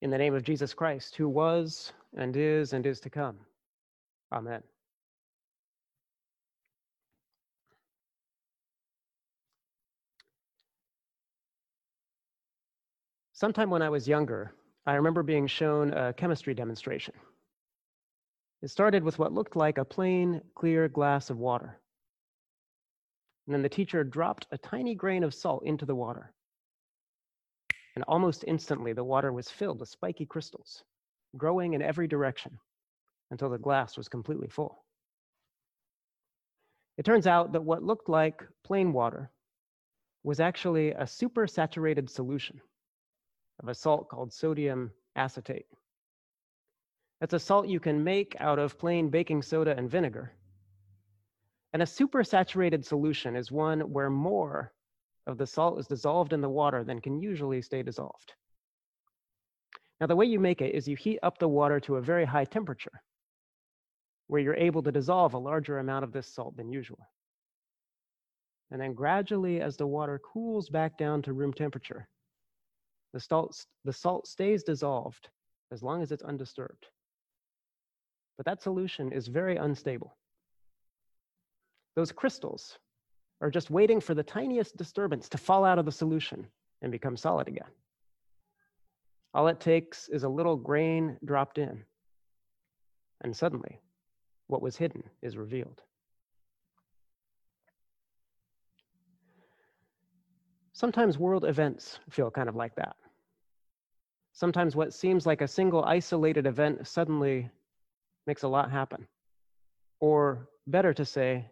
In the name of Jesus Christ, who was and is and is to come. Amen. Sometime when I was younger, I remember being shown a chemistry demonstration. It started with what looked like a plain, clear glass of water. And then the teacher dropped a tiny grain of salt into the water. And almost instantly, the water was filled with spiky crystals, growing in every direction until the glass was completely full. It turns out that what looked like plain water was actually a supersaturated solution of a salt called sodium acetate. It's a salt you can make out of plain baking soda and vinegar. And a supersaturated solution is one where more of the salt is dissolved in the water than can usually stay dissolved. Now, the way you make it is you heat up the water to a very high temperature, where you're able to dissolve a larger amount of this salt than usual. And then gradually, as the water cools back down to room temperature, the salt, the salt stays dissolved as long as it's undisturbed. But that solution is very unstable. Those crystals are just waiting for the tiniest disturbance to fall out of the solution and become solid again. All it takes is a little grain dropped in, and suddenly what was hidden is revealed. Sometimes world events feel kind of like that. Sometimes what seems like a single isolated event suddenly makes a lot happen. Or better to say,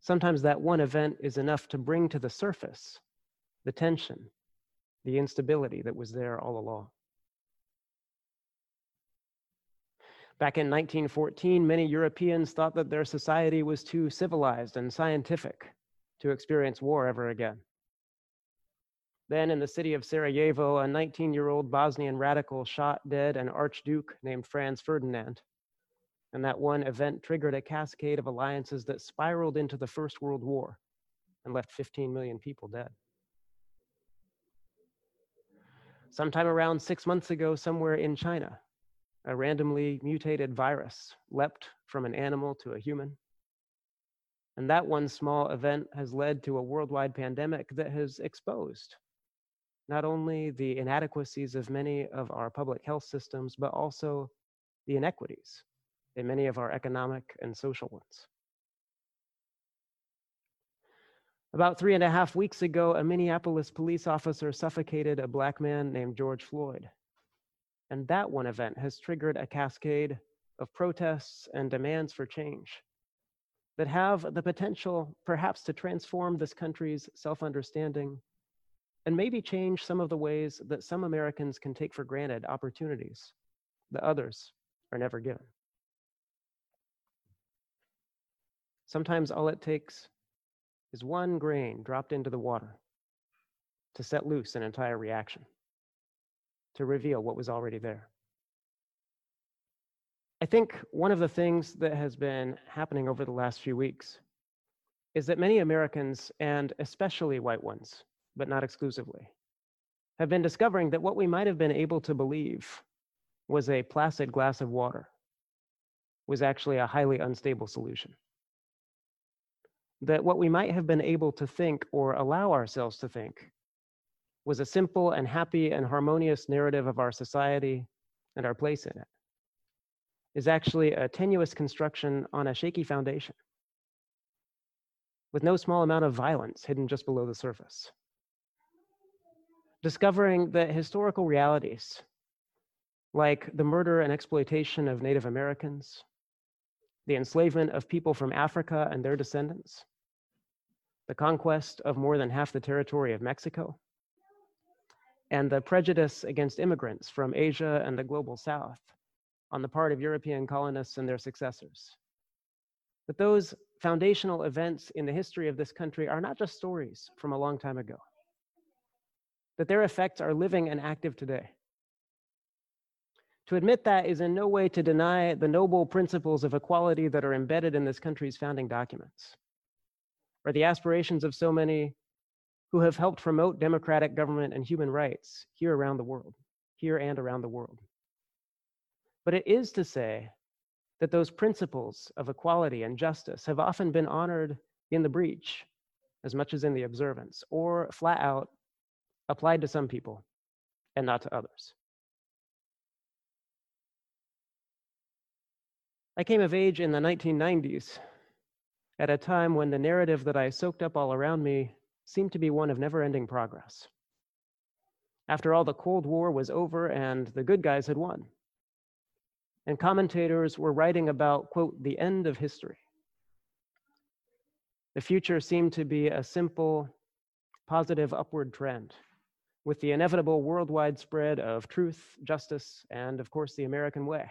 sometimes that one event is enough to bring to the surface the tension, the instability that was there all along. Back in 1914, many Europeans thought that their society was too civilized and scientific to experience war ever again. Then, in the city of Sarajevo, a 19 year old Bosnian radical shot dead an archduke named Franz Ferdinand. And that one event triggered a cascade of alliances that spiraled into the First World War and left 15 million people dead. Sometime around six months ago, somewhere in China, a randomly mutated virus leapt from an animal to a human. And that one small event has led to a worldwide pandemic that has exposed not only the inadequacies of many of our public health systems, but also the inequities many of our economic and social ones. About three and a half weeks ago, a Minneapolis police officer suffocated a black man named George Floyd. And that one event has triggered a cascade of protests and demands for change that have the potential, perhaps, to transform this country's self understanding and maybe change some of the ways that some Americans can take for granted opportunities that others are never given. Sometimes all it takes is one grain dropped into the water to set loose an entire reaction, to reveal what was already there. I think one of the things that has been happening over the last few weeks is that many Americans, and especially white ones, but not exclusively, have been discovering that what we might have been able to believe was a placid glass of water was actually a highly unstable solution. That what we might have been able to think or allow ourselves to think was a simple and happy and harmonious narrative of our society and our place in it is actually a tenuous construction on a shaky foundation. With no small amount of violence hidden just below the surface. Discovering that historical realities, like the murder and exploitation of Native Americans, the enslavement of people from Africa and their descendants, the conquest of more than half the territory of Mexico, and the prejudice against immigrants from Asia and the global south on the part of European colonists and their successors. But those foundational events in the history of this country are not just stories from a long time ago that their effects are living and active today. To admit that is in no way to deny the noble principles of equality that are embedded in this country's founding documents, or the aspirations of so many who have helped promote democratic government and human rights here around the world. here and around the world. But it is to say that those principles of equality and justice have often been honored in the breach as much as in the observance, or flat out applied to some people and not to others. I came of age in the 1990s at a time when the narrative that I soaked up all around me seemed to be one of never ending progress. After all, the Cold War was over and the good guys had won. And commentators were writing about, quote, the end of history. The future seemed to be a simple, positive upward trend, with the inevitable worldwide spread of truth, justice, and of course, the American way.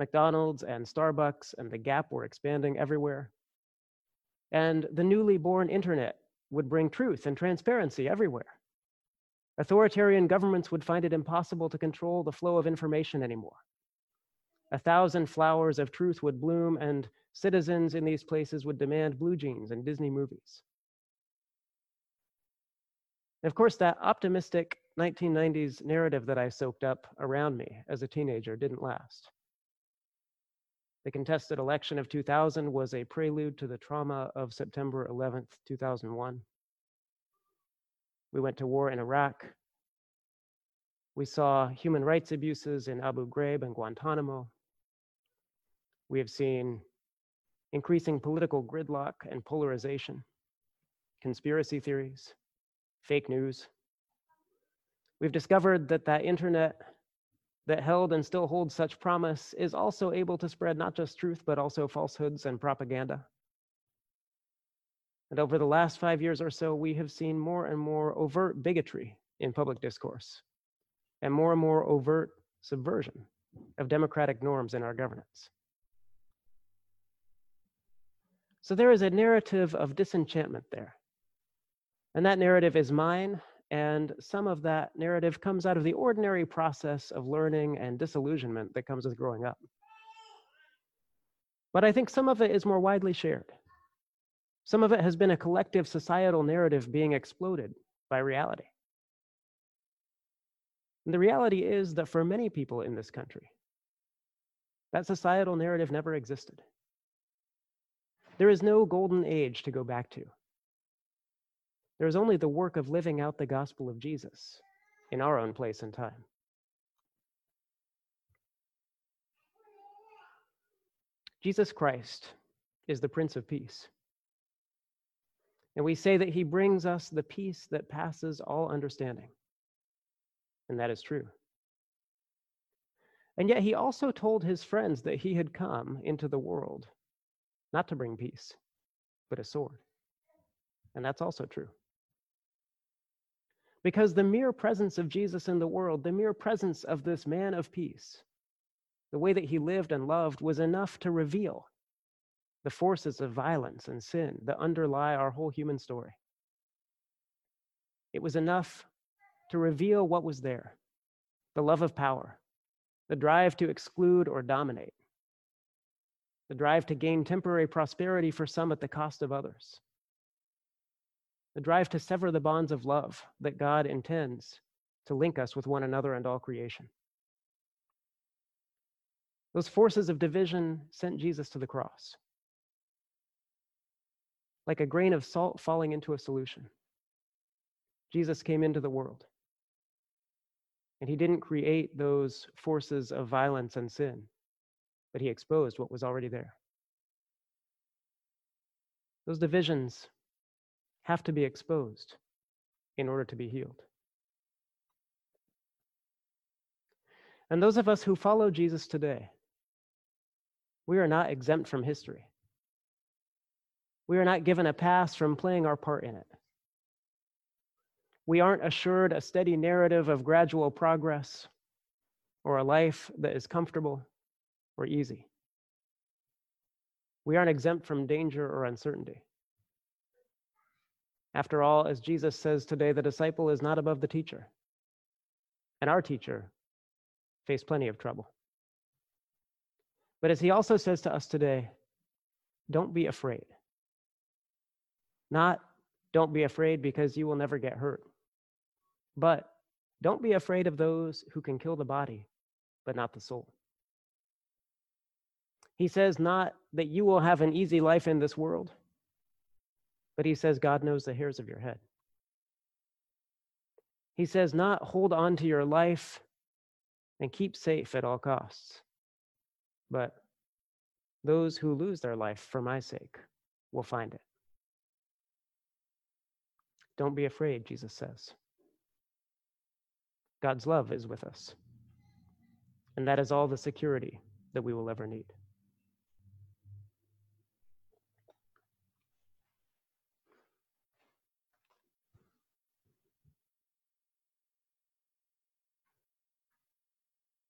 McDonald's and Starbucks and the Gap were expanding everywhere. And the newly born internet would bring truth and transparency everywhere. Authoritarian governments would find it impossible to control the flow of information anymore. A thousand flowers of truth would bloom, and citizens in these places would demand blue jeans and Disney movies. And of course, that optimistic 1990s narrative that I soaked up around me as a teenager didn't last. The contested election of 2000 was a prelude to the trauma of September 11th, 2001. We went to war in Iraq. We saw human rights abuses in Abu Ghraib and Guantanamo. We have seen increasing political gridlock and polarization, conspiracy theories, fake news. We've discovered that that internet that held and still holds such promise is also able to spread not just truth, but also falsehoods and propaganda. And over the last five years or so, we have seen more and more overt bigotry in public discourse and more and more overt subversion of democratic norms in our governance. So there is a narrative of disenchantment there. And that narrative is mine and some of that narrative comes out of the ordinary process of learning and disillusionment that comes with growing up. But I think some of it is more widely shared. Some of it has been a collective societal narrative being exploded by reality. And the reality is that for many people in this country, that societal narrative never existed. There is no golden age to go back to. There is only the work of living out the gospel of Jesus in our own place and time. Jesus Christ is the Prince of Peace. And we say that he brings us the peace that passes all understanding. And that is true. And yet he also told his friends that he had come into the world not to bring peace, but a sword. And that's also true. Because the mere presence of Jesus in the world, the mere presence of this man of peace, the way that he lived and loved was enough to reveal the forces of violence and sin that underlie our whole human story. It was enough to reveal what was there the love of power, the drive to exclude or dominate, the drive to gain temporary prosperity for some at the cost of others, the drive to sever the bonds of love that God intends to link us with one another and all creation. Those forces of division sent Jesus to the cross. Like a grain of salt falling into a solution, Jesus came into the world. And he didn't create those forces of violence and sin, but he exposed what was already there. Those divisions have to be exposed in order to be healed. And those of us who follow Jesus today, we are not exempt from history. We are not given a pass from playing our part in it. We aren't assured a steady narrative of gradual progress or a life that is comfortable or easy. We aren't exempt from danger or uncertainty. After all, as Jesus says today, the disciple is not above the teacher. And our teacher faced plenty of trouble. But as he also says to us today, don't be afraid. Not don't be afraid because you will never get hurt, but Don't be afraid of those who can kill the body, but not the soul. He says not that you will have an easy life in this world, but he says God knows the hairs of your head. He says not hold on to your life and keep safe at all costs, but those who lose their life for my sake will find it. Don't be afraid, Jesus says. God's love is with us. And that is all the security that we will ever need.